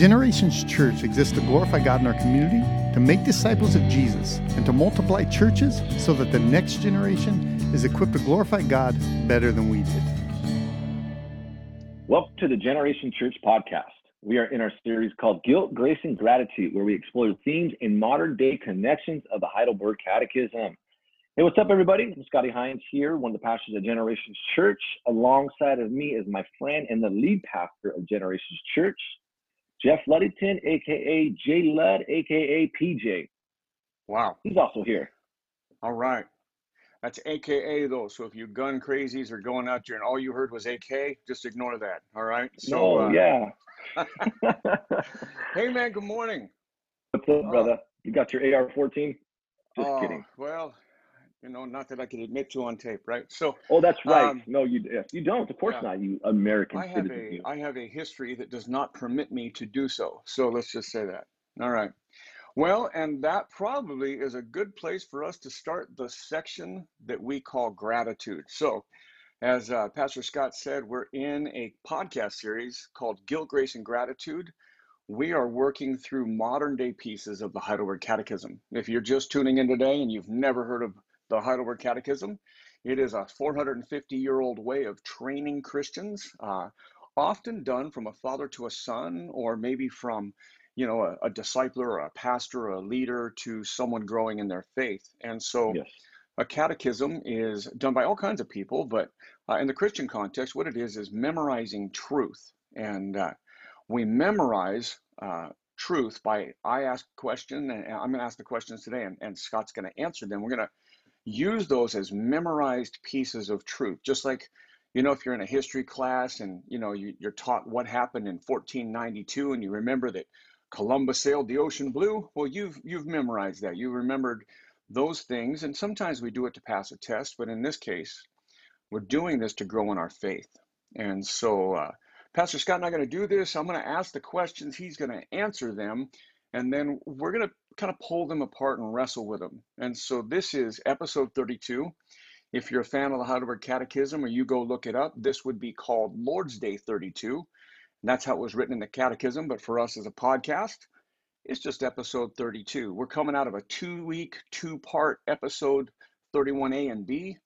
Generations Church exists to glorify God in our community, to make disciples of Jesus, and to multiply churches so that the next generation is equipped to glorify God better than we did. Welcome to the Generation Church podcast. We are in our series called Guilt, Grace, and Gratitude, where we explore themes in modern day connections of the Heidelberg Catechism. Hey, what's up, everybody? I'm Scotty Hines here, one of the pastors of Generations Church. Alongside of me is my friend and the lead pastor of Generations Church, Jeff Luddington, aka J Ludd, aka PJ. Wow. He's also here. All right. That's AKA though. So if you gun crazies are going out there and all you heard was AK, just ignore that. All right. So no, uh, yeah. hey man, good morning. What's up, brother? You got your AR-14? Just uh, kidding. Well, you know, not that I can admit to on tape, right? So. Oh, that's right. Um, no, you you don't. Of course yeah. not. You American I have a I have a history that does not permit me to do so. So let's just say that. All right. Well, and that probably is a good place for us to start the section that we call gratitude. So, as uh, Pastor Scott said, we're in a podcast series called Guilt, Grace, and Gratitude. We are working through modern day pieces of the Heidelberg Catechism. If you're just tuning in today and you've never heard of the Heidelberg Catechism. It is a 450 year old way of training Christians, uh, often done from a father to a son, or maybe from you know a, a discipler or a pastor or a leader to someone growing in their faith. And so yes. a catechism is done by all kinds of people, but uh, in the Christian context, what it is is memorizing truth. And uh, we memorize uh, truth by I ask a question, and I'm going to ask the questions today, and, and Scott's going to answer them. We're going to use those as memorized pieces of truth. Just like you know if you're in a history class and you know you, are taught what happened in 1492 and you remember that columbus sailed the ocean blue well you've you've memorized that. You remembered those things and sometimes we do it to pass a test but in this case we're doing this to grow in our faith. And so uh, pastor scott and i are going to do this. I'm going to ask the questions. He's going to answer them and then we're going to kind of pull them apart and wrestle with them. And so this is episode 32. If you're a fan of the Heidelberg Catechism or you go look it up, this would be called Lord's Day 32. And that's how it was written in the Catechism. But for us as a podcast, it's just episode 32. We're coming out of a two week, two part episode 31A and B.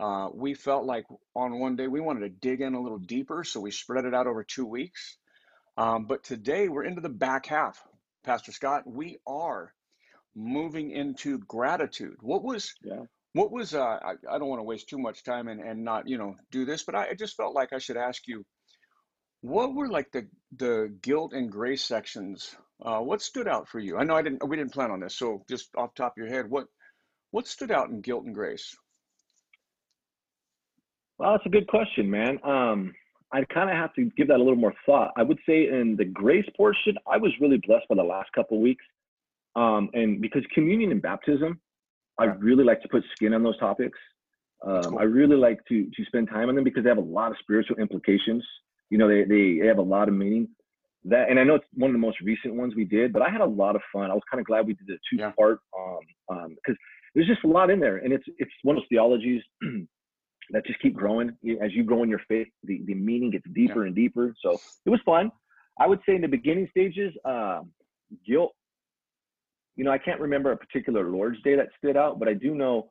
Uh, we felt like on one day we wanted to dig in a little deeper, so we spread it out over two weeks. Um, but today we're into the back half. Pastor Scott, we are moving into gratitude. What was yeah. what was uh, I, I don't want to waste too much time and, and not, you know, do this, but I, I just felt like I should ask you, what were like the the guilt and grace sections? Uh, what stood out for you? I know I didn't we didn't plan on this, so just off top of your head, what what stood out in guilt and grace? Well, that's a good question, man. Um, I kind of have to give that a little more thought. I would say in the grace portion, I was really blessed by the last couple weeks. Um, and because communion and baptism, I really like to put skin on those topics. Um, cool. I really like to to spend time on them because they have a lot of spiritual implications. You know, they, they, they have a lot of meaning. That and I know it's one of the most recent ones we did, but I had a lot of fun. I was kind of glad we did the two part um, um, because there's just a lot in there, and it's it's one of those theologies that just keep growing as you grow in your faith. The the meaning gets deeper yeah. and deeper. So it was fun. I would say in the beginning stages, um, guilt. You know, I can't remember a particular Lord's Day that stood out, but I do know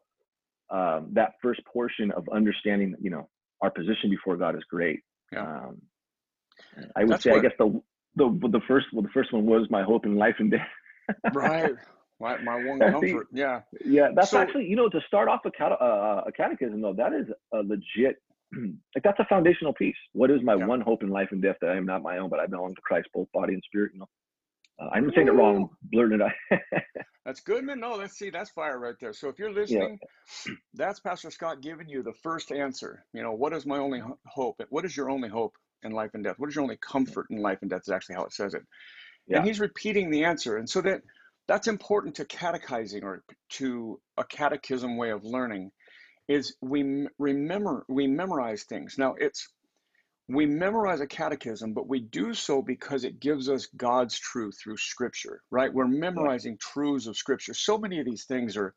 um, that first portion of understanding. You know, our position before God is great. Yeah. Um, I would That's say, what... I guess the the the first well, the first one was my hope in life and death. right. My, my one comfort. Yeah. Yeah. That's so, actually, you know, to start off a, cat, uh, a catechism, though, that is a legit, like, that's a foundational piece. What is my yeah. one hope in life and death that I am not my own, but I belong to Christ, both body and spirit? You know, uh, I'm saying it wrong, blurting it out. that's good, man. No, let's see. That's fire right there. So if you're listening, yeah. that's Pastor Scott giving you the first answer. You know, what is my only hope? What is your only hope in life and death? What is your only comfort in life and death? Is actually how it says it. Yeah. And he's repeating the answer. And so that that's important to catechizing or to a catechism way of learning is we remember we memorize things. Now it's we memorize a catechism but we do so because it gives us god's truth through scripture right? We're memorizing truths of scripture. So many of these things are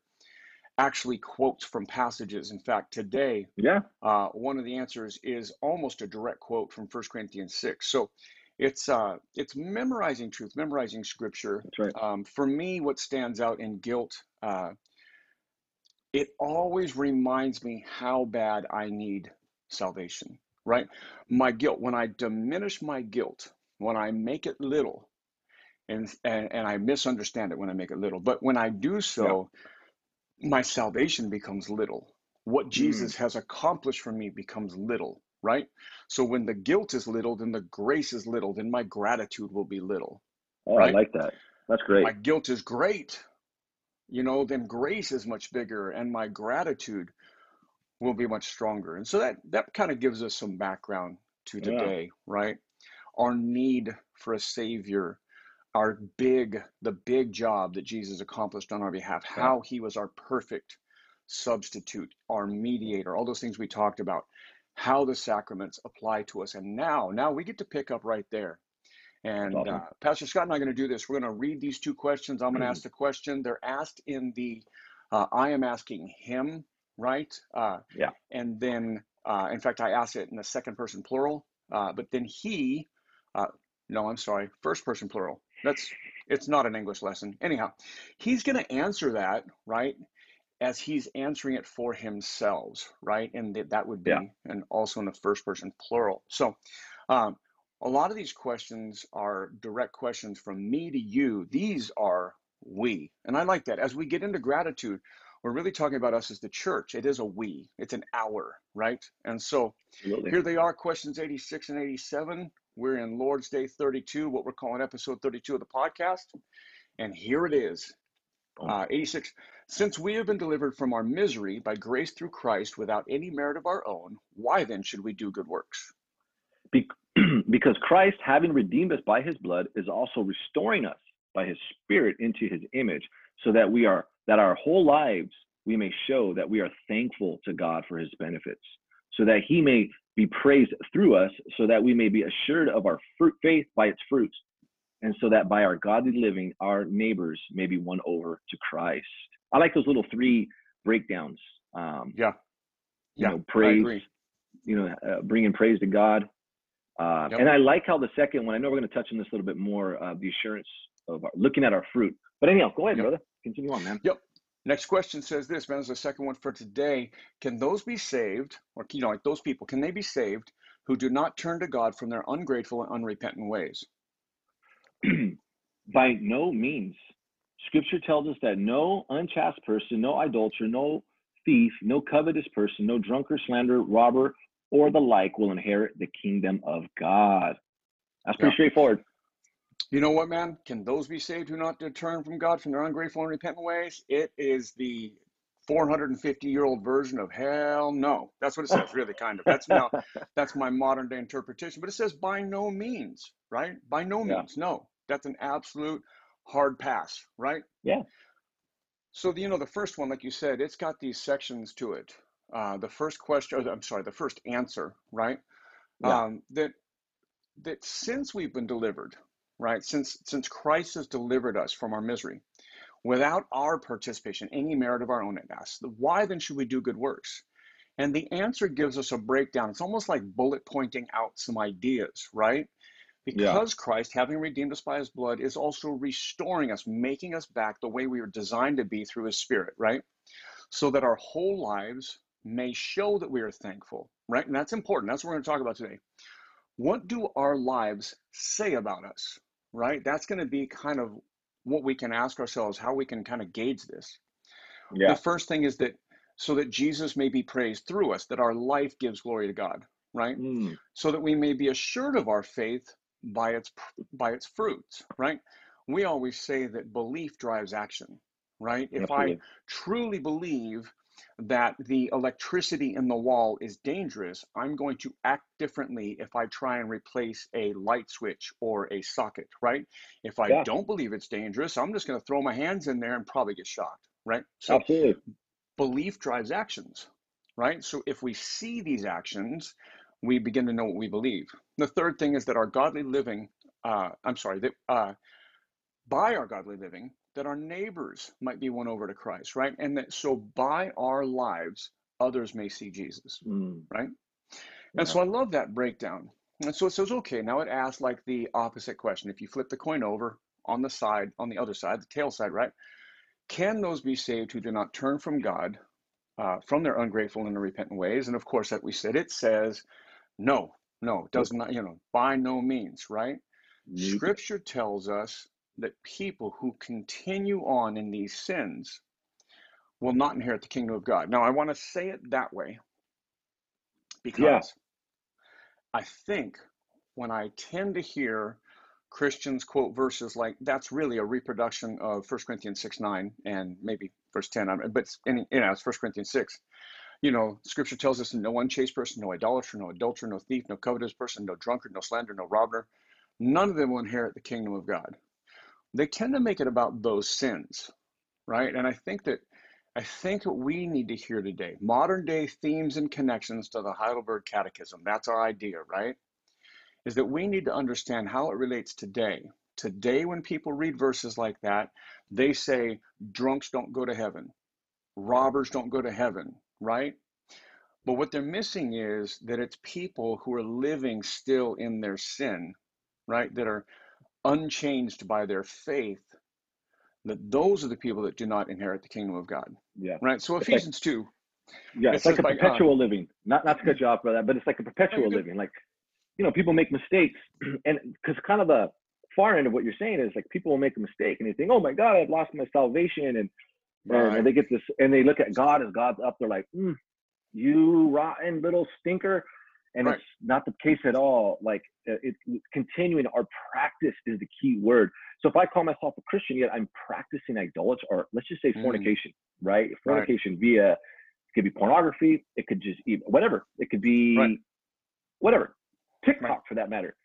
actually quotes from passages. In fact today yeah. uh, one of the answers is almost a direct quote from First corinthians 6 so it's uh, it's memorizing truth, memorizing scripture. Right. Um, for me, what stands out in guilt, uh, it always reminds me how bad I need salvation. Right, my guilt. When I diminish my guilt, when I make it little, and and, and I misunderstand it when I make it little, but when I do Yeah. so, my salvation becomes little. What Mm. Jesus has accomplished for me becomes little, right? So when the guilt is little, then the grace is little, then my gratitude will be little, Oh, I like that. That's great. my guilt is great, you know, then grace is much bigger and my gratitude will be much stronger. And so that that kind of gives us some background to Yeah. today, right? Our need for a savior, our big the big job that Jesus accomplished on our behalf, Yeah. how he was our perfect substitute, our mediator, all those things we talked about, how the sacraments apply to us. And now, now we get to pick up right there. And uh, Pastor Scott and I are going to do this. We're going to read these two questions. I'm going to ask the question. They're asked in the uh, I am asking him, right? Uh, Yeah. and then, uh, in fact, I asked it in the second person plural, uh, but then he, uh, no, I'm sorry, first person plural. That's it's not an English lesson. Anyhow, he's going to answer that, right? As he's answering it for himself, right? And that that would Yeah. be, and also in the first person plural. So, um, a lot of these questions are direct questions from me to you. These are we. And I like that. As we get into gratitude, we're really talking about us as the church. It is a we, it's an our, right? And so Absolutely. here they are, questions 86 and 87. We're in Lord's Day 32, what we're calling episode 32 of the podcast. And here it is uh, 86. Since we have been delivered from our misery by grace through Christ without any merit of our own, why then should we do good works? Be- because Christ, having redeemed us by his blood, is also restoring us by his spirit into his image, so that we are that our whole lives we may show that we are thankful to God for his benefits, so that he may be praised through us, so that we may be assured of our fruit faith by its fruits, and so that by our godly living our neighbors may be won over to Christ. I like those little three breakdowns. Um, Yeah, you yeah, know, praise, you know, uh, bringing praise to God. Uh, Yep. And I like how the second one, I know we're going to touch on this a little bit more, uh, the assurance of our, looking at our fruit. But anyhow, go ahead, Yep. brother. Continue on, man. Yep. Next question says this, man. This is the second one for today. Can those be saved, or you know, like those people, can they be saved who do not turn to God from their ungrateful and unrepentant ways? By no means. Scripture tells us that no unchaste person, no idolater, no thief, no covetous person, no drunkard, slanderer, robber, or the like will inherit the kingdom of God. That's pretty Yeah. straightforward. You know what, man? Can those be saved who not turn from God from their ungrateful and repentant ways? It is the 450 year old version of hell no. That's what it says, really, kind of. That's now that's my modern day interpretation. But it says by no means, right? By no Yeah. means, no. That's an absolute hard pass, right? Yeah. So the, you know, the first one, like you said, it's got these sections to it. Uh, the first question, I'm sorry, the first answer, right? Yeah. Um, that that since we've been delivered, right? Since since Christ has delivered us from our misery, without our participation, any merit of our own, it asks, why then should we do good works? And the answer gives us a breakdown. It's almost like bullet pointing out some ideas, right? Yeah. Because Christ, having redeemed us by his blood, is also restoring us, making us back the way we were designed to be through his spirit, right? So that our whole lives may show that we are thankful, right? And that's important. That's what we're going to talk about today. What do our lives say about us, right? That's going to be kind of what we can ask ourselves, how we can kind of gauge this. Yeah. The first thing is that so that Jesus may be praised through us, that our life gives glory to God, right? Mm, So that we may be assured of our faith by its by its fruits, right? We always say that belief drives action, right? If I truly believe that the electricity in the wall is dangerous, I'm going to act differently if I try and replace a light switch or a socket, right? If I Yeah. don't believe it's dangerous, I'm just going to throw my hands in there and probably get shocked, right? So Absolutely. belief drives actions, right? So if we see these actions, we begin to know what we believe. The third thing is that our godly living, uh, I'm sorry, that uh, by our godly living, that our neighbors might be won over to Christ, right? And that so by our lives, others may see Jesus, Mm, right? yeah. And so I love that breakdown. And so it says, okay, now it asks like the opposite question. If you flip the coin over on the side, on the other side, the tail side, right? Can those be saved who do not turn from God, uh, from their ungrateful and unrepentant ways? And of course, that we said, it says, no, no, does not, you know, by no means, right? Scripture tells us that people who continue on in these sins will not inherit the kingdom of God. Now, I want to say it that way because yeah. I think when I tend to hear Christians quote verses like that's really a reproduction of 1 Corinthians 6 9 and maybe verse 10, but you know, it's 1 Corinthians 6. You know, scripture tells us no unchaste person, no idolater, no adulterer, no thief, no covetous person, no drunkard, no slander, no robber, none of them will inherit the kingdom of God. They tend to make it about those sins, right? And I think that I think what we need to hear today, modern day themes and connections to the Heidelberg Catechism, that's our idea, right? Is that we need to understand how it relates today. Today, when people read verses like that, they say drunks don't go to heaven, robbers don't go to heaven, right? But what they're missing is that it's people who are living still in their sin, right? That are unchanged by their faith that those are the people that do not inherit the kingdom of God. Yeah. Right. So Ephesians like, two. Yeah, it's like a perpetual uh, living. Not not to cut you off, brother, but it's like a perpetual living. Like, you know, people make mistakes, and because kind of the far end of what you're saying is like people will make a mistake and they think, oh my God, I've lost my salvation, and right. and they get this, and they look at God as God's up. They're like, mm, you rotten little stinker and right. it's not the case at all like uh, it's continuing our practice is the key word so if i call myself a christian yet i'm practicing idolatry or let's just say mm. fornication mm. right fornication right. via it could be pornography it could just be whatever it could be right. whatever tiktok for that matter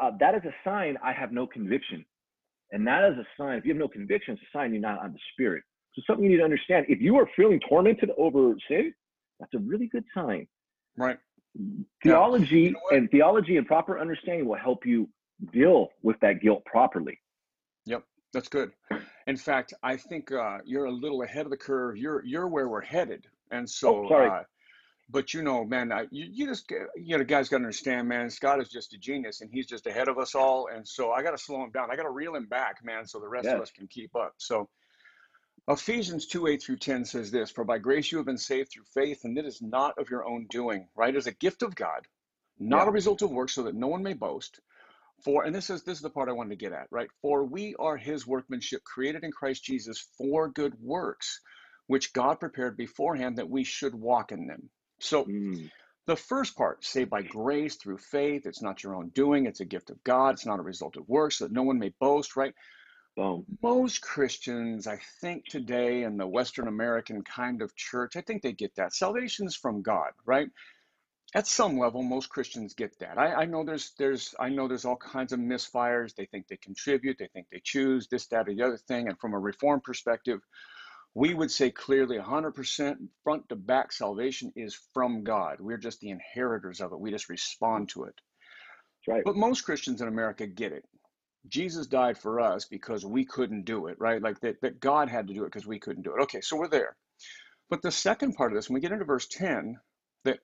uh, that is a sign i have no conviction and that is a sign if you have no conviction it's a sign you're not on the spirit so something you need to understand if you are feeling tormented over sin that's a really good sign right Theology you know and theology and proper understanding will help you deal with that guilt properly. Yep, that's good. In fact, I think uh, you're a little ahead of the curve. You're you're where we're headed, and so. Oh, sorry. Uh, but you know, man, I, you, you just you know, guys got to understand, man. Scott is just a genius, and he's just ahead of us all. And so I got to slow him down. I got to reel him back, man, so the rest yes. of us can keep up. So Ephesians 2 8 through 10 says this For by grace you have been saved through faith, and it is not of your own doing, right? As a gift of God, not yeah. a result of work, so that no one may boast. For, and this is this is the part I wanted to get at, right? For we are his workmanship, created in Christ Jesus for good works, which God prepared beforehand that we should walk in them. So mm. the first part, say by grace through faith, it's not your own doing, it's a gift of God, it's not a result of works, so that no one may boast, right? Well, most Christians, I think today in the Western American kind of church, I think they get that. Salvation is from God, right? At some level, most Christians get that. I, I know there's there's I know there's all kinds of misfires. They think they contribute, they think they choose this, that, or the other thing. And from a reform perspective, we would say clearly 100% front to back salvation is from God. We're just the inheritors of it. We just respond to it. right. But most Christians in America get it. Jesus died for us because we couldn't do it, right? Like that, that God had to do it because we couldn't do it. Okay, so we're there. But the second part of this, when we get into verse 10, that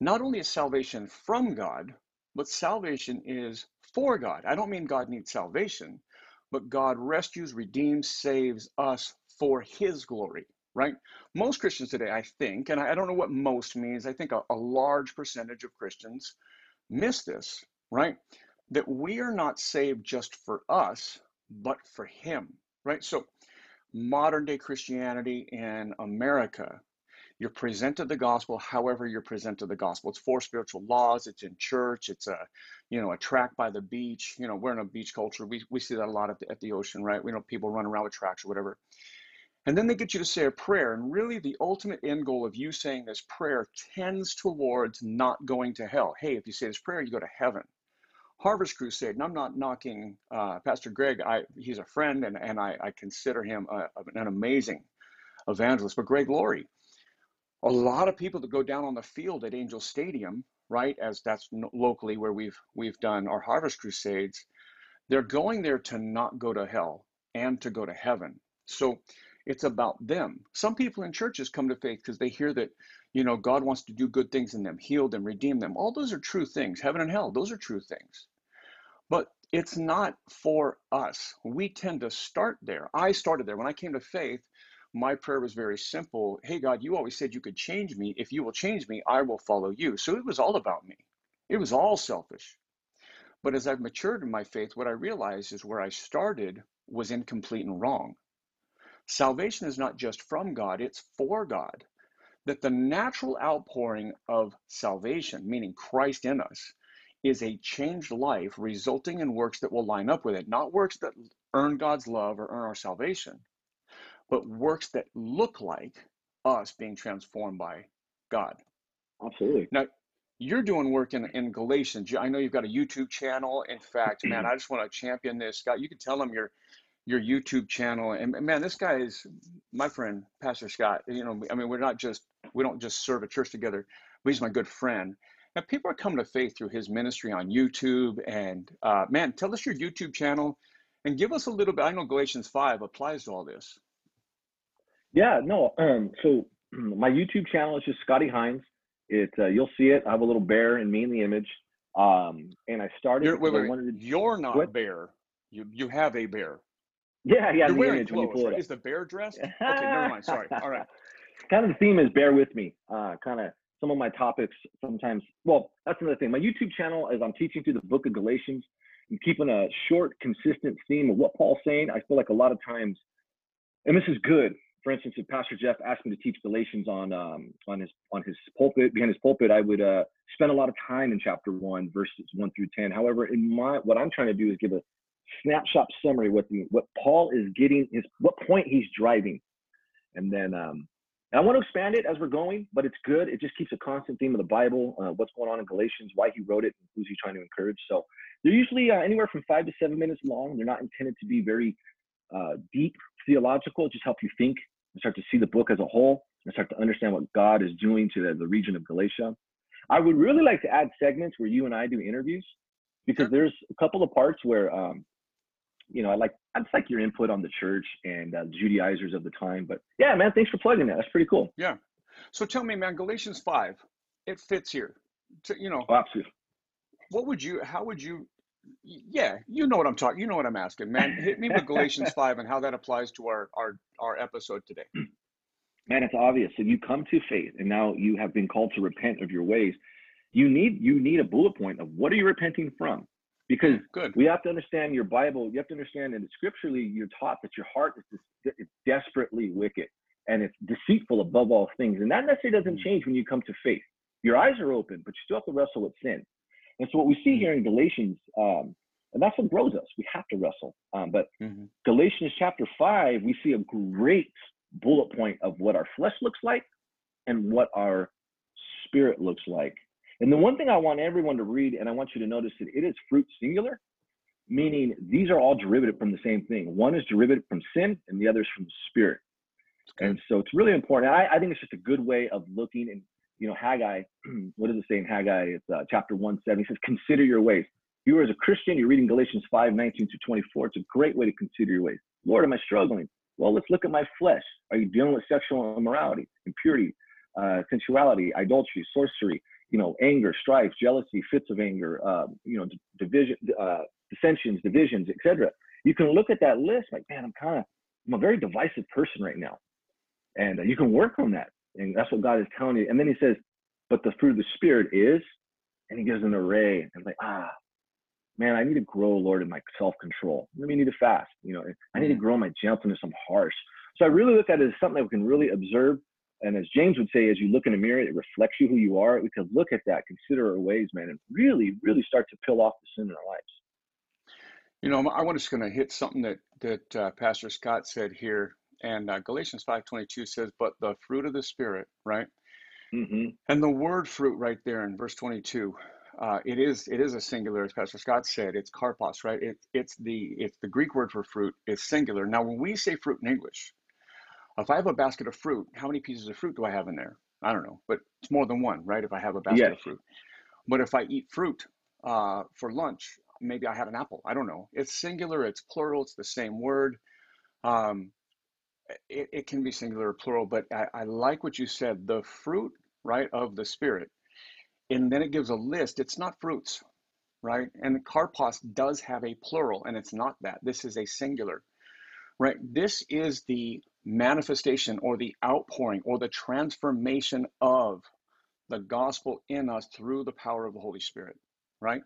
not only is salvation from God, but salvation is for God. I don't mean God needs salvation, but God rescues, redeems, saves us for his glory, right? Most Christians today, I think, and I, don't know what most means, I think a, a large percentage of Christians miss this, right? That we are not saved just for us, but for Him, right? So, modern day Christianity in America, you're presented the gospel however you're presented the gospel. It's four spiritual laws, it's in church, it's a, you know, a track by the beach. You know, we're in a beach culture. We, we see that a lot at the, at the ocean, right? We know people run around with tracks or whatever. And then they get you to say a prayer. And really, the ultimate end goal of you saying this prayer tends towards not going to hell. Hey, if you say this prayer, you go to heaven. Harvest Crusade, and I'm not knocking uh, Pastor Greg. I, he's a friend, and, and I, I consider him a, an amazing evangelist. But Greg Laurie, a lot of people that go down on the field at Angel Stadium, right, as that's locally where we've we've done our Harvest Crusades, they're going there to not go to hell and to go to heaven. So it's about them. Some people in churches come to faith because they hear that You know, God wants to do good things in them, heal them, redeem them. All those are true things. Heaven and hell, those are true things. But it's not for us. We tend to start there. I started there. When I came to faith, my prayer was very simple. Hey, God, you always said you could change me. If you will change me, I will follow you. So it was all about me. It was all selfish. But as I've matured in my faith, what I realized is where I started was incomplete and wrong. Salvation is not just from God, it's for God. That the natural outpouring of salvation, meaning Christ in us, is a changed life resulting in works that will line up with it, not works that earn God's love or earn our salvation, but works that look like us being transformed by God. Absolutely. Now, you're doing work in, in Galatians. I know you've got a YouTube channel. In fact, man, I just want to champion this. Scott, you can tell them your your YouTube channel. And man, this guy is my friend, Pastor Scott. You know, I mean, we're not just we don't just serve a church together, but he's my good friend. Now, people are coming to faith through his ministry on YouTube. And uh, man, tell us your YouTube channel and give us a little bit. I know Galatians 5 applies to all this. Yeah, no. Um, so my YouTube channel is just Scotty Hines. It uh, you'll see it. I have a little bear and me in the image. Um, and I started. You're, wait, wait, to, You're not what? bear. You you have a bear. Yeah, yeah. You're wearing clothes. You right? Is the bear dressed? Okay, never mind. Sorry. All right. kind of the theme is bear with me. Uh, kind of some of my topics sometimes. Well, that's another thing. My YouTube channel, as I'm teaching through the book of Galatians, I'm keeping a short, consistent theme of what Paul's saying. I feel like a lot of times, and this is good. For instance, if Pastor Jeff asked me to teach Galatians on um, on his on his pulpit behind his pulpit, I would uh, spend a lot of time in chapter one, verses one through ten. However, in my what I'm trying to do is give a snapshot summary what the what Paul is getting his what point he's driving, and then um, and I want to expand it as we're going, but it's good. It just keeps a constant theme of the Bible, uh, what's going on in Galatians, why he wrote it, and who's he trying to encourage. So they're usually uh, anywhere from five to seven minutes long. They're not intended to be very uh, deep theological. It just help you think and start to see the book as a whole and start to understand what God is doing to the, the region of Galatia. I would really like to add segments where you and I do interviews because there's a couple of parts where um, you know, I like I just like your input on the church and uh, Judaizers of the time. But yeah, man, thanks for plugging that. That's pretty cool. Yeah. So tell me, man, Galatians five, it fits here. To, you know, oh, absolutely. What would you? How would you? Yeah, you know what I'm talking. You know what I'm asking, man. Hit me with Galatians five and how that applies to our our our episode today. Man, it's obvious. So you come to faith, and now you have been called to repent of your ways. You need you need a bullet point of what are you repenting from because Good. we have to understand your Bible. You have to understand, and scripturally, you're taught that your heart is desperately wicked and it's deceitful above all things. And that necessarily doesn't mm. change when you come to faith. Your eyes are open, but you still have to wrestle with sin. And so, what we see mm. here in Galatians, um, and that's what grows us. We have to wrestle. Um, but mm-hmm. Galatians chapter five, we see a great bullet point of what our flesh looks like and what our spirit looks like. And the one thing I want everyone to read, and I want you to notice that it is fruit singular, meaning these are all derivative from the same thing. One is derivative from sin, and the other is from the spirit. And so it's really important. I, I, think it's just a good way of looking. And you know, Haggai, what does it say in Haggai? It's uh, chapter one seven. He says, "Consider your ways." You are as a Christian, you're reading Galatians 5, 19 to 24. It's a great way to consider your ways. Lord, am I struggling? Well, let's look at my flesh. Are you dealing with sexual immorality, impurity, uh, sensuality, idolatry, sorcery, you know, anger, strife, jealousy, fits of anger, uh, you know, division, uh, dissensions, divisions, etc. You can look at that list like, man, I'm kind of, I'm a very divisive person right now, and uh, you can work on that, and that's what God is telling you. And then He says, but the fruit of the Spirit is, and He gives an array. And I'm like, ah, man, I need to grow, Lord, in my self-control. Maybe I need to fast. You know, I need to mm-hmm. grow my gentleness. I'm harsh. So I really look at it as something that we can really observe and as James would say, as you look in a mirror, it reflects you who you are. We could look at that, consider our ways, man, and really, really start to peel off the sin in our lives. You know, I want just going to hit something that that uh, Pastor Scott said here, and uh, Galatians five twenty two says, "But the fruit of the Spirit," right? Mm-hmm. And the word fruit right there in verse twenty two, uh, it is it is a singular, as Pastor Scott said. It's karpos, right? It, it's the it's the Greek word for fruit is singular. Now, when we say fruit in English, if I have a basket of fruit, how many pieces of fruit do I have in there? I don't know, but it's more than one, right? If I have a basket yes. of fruit. But if I eat fruit uh, for lunch, maybe I had an apple. I don't know. It's singular, it's plural, it's the same word. Um, it, it can be singular or plural, but I, I like what you said. The fruit right, of the Spirit. And then it gives a list. It's not fruits, right? And karpos does have a plural, and it's not that. This is a singular, right? This is the manifestation or the outpouring or the transformation of the gospel in us through the power of the Holy Spirit, right?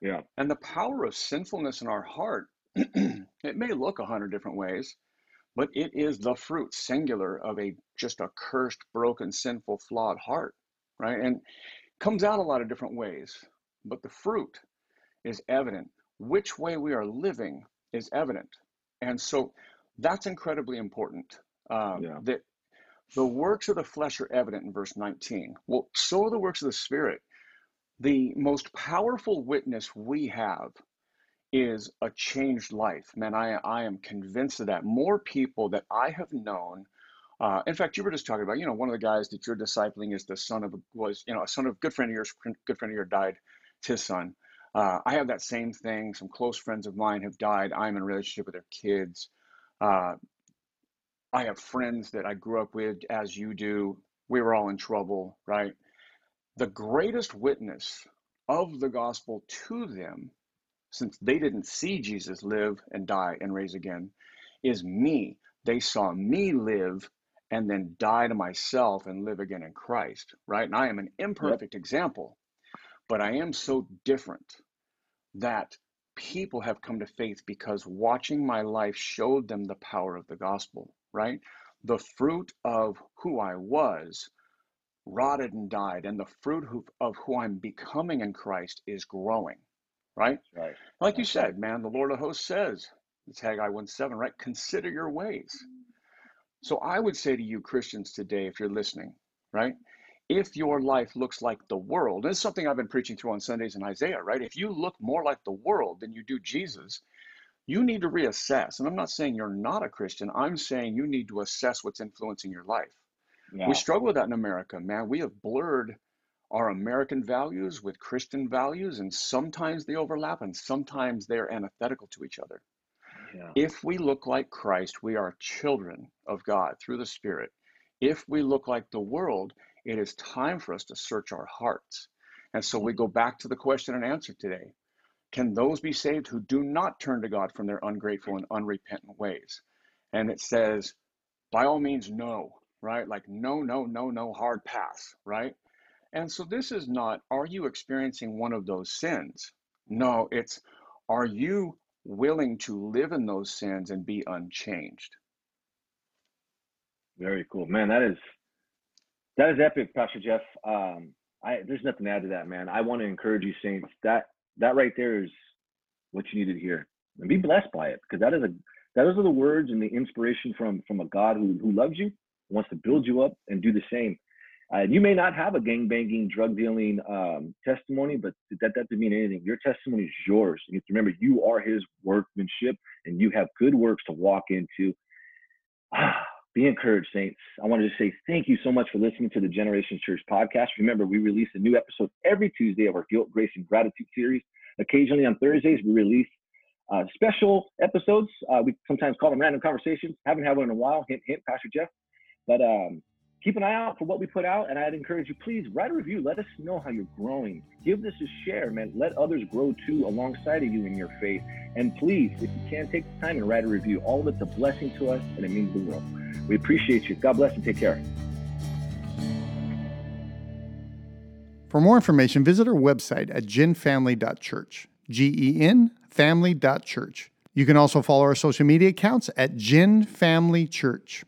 Yeah. And the power of sinfulness in our heart, it may look a hundred different ways, but it is the fruit singular of a just a cursed, broken, sinful, flawed heart, right? And comes out a lot of different ways, but the fruit is evident. Which way we are living is evident. And so that's incredibly important. Um, yeah. That the works of the flesh are evident in verse 19. Well, so are the works of the Spirit. The most powerful witness we have is a changed life. Man, I, I am convinced of that. More people that I have known. Uh, in fact, you were just talking about, you know, one of the guys that you're discipling is the son of was, you know, a son of a good friend of yours, good friend of yours died. It's his son. Uh, I have that same thing. Some close friends of mine have died. I'm in a relationship with their kids. Uh, I have friends that I grew up with, as you do. We were all in trouble, right? The greatest witness of the gospel to them since they didn't see Jesus live and die and raise again, is me. They saw me live and then die to myself and live again in Christ, right? And I am an imperfect yep. example, but I am so different that people have come to faith because watching my life showed them the power of the gospel, right? The fruit of who I was rotted and died, and the fruit of who I'm becoming in Christ is growing right? Right. Like you said, man, the Lord of hosts says, it's Haggai 1 7, right? Consider your ways. So I would say to you, Christians, today, if you're listening, right? If your life looks like the world, this is something I've been preaching through on Sundays in Isaiah, right? If you look more like the world than you do Jesus, you need to reassess. And I'm not saying you're not a Christian, I'm saying you need to assess what's influencing your life. Yeah. We struggle with that in America, man. We have blurred our American values with Christian values, and sometimes they overlap and sometimes they're antithetical to each other. Yeah. If we look like Christ, we are children of God through the Spirit. If we look like the world, it is time for us to search our hearts. And so we mm-hmm. go back to the question and answer today Can those be saved who do not turn to God from their ungrateful and unrepentant ways? And it says, by all means, no, right? Like, no, no, no, no, hard pass, right? And so this is not, are you experiencing one of those sins? No, it's, are you willing to live in those sins and be unchanged? Very cool, man. That is that is epic, Pastor Jeff. Um, I there's nothing to add to that, man. I want to encourage you, saints. That that right there is what you needed to hear, and be blessed by it, because that is a those are the words and the inspiration from from a God who who loves you, wants to build you up and do the same. Uh, you may not have a gang banging, drug dealing um, testimony, but that doesn't mean anything. Your testimony is yours. You have to remember you are His workmanship, and you have good works to walk into. Ah, be encouraged, saints. I wanted to say thank you so much for listening to the Generation Church podcast. Remember, we release a new episode every Tuesday of our Guilt, Grace, and Gratitude series. Occasionally on Thursdays, we release uh, special episodes. Uh, we sometimes call them random conversations. Haven't had one in a while. Hint, hint, Pastor Jeff. But um, keep an eye out for what we put out. And I'd encourage you, please write a review. Let us know how you're growing. Give this a share, man. Let others grow too alongside of you in your faith. And please, if you can, take the time and write a review. All of it's a blessing to us, and it means the world. We appreciate you. God bless and take care. For more information, visit our website at genfamily.church. G E N family.church. You can also follow our social media accounts at Gen Family Church.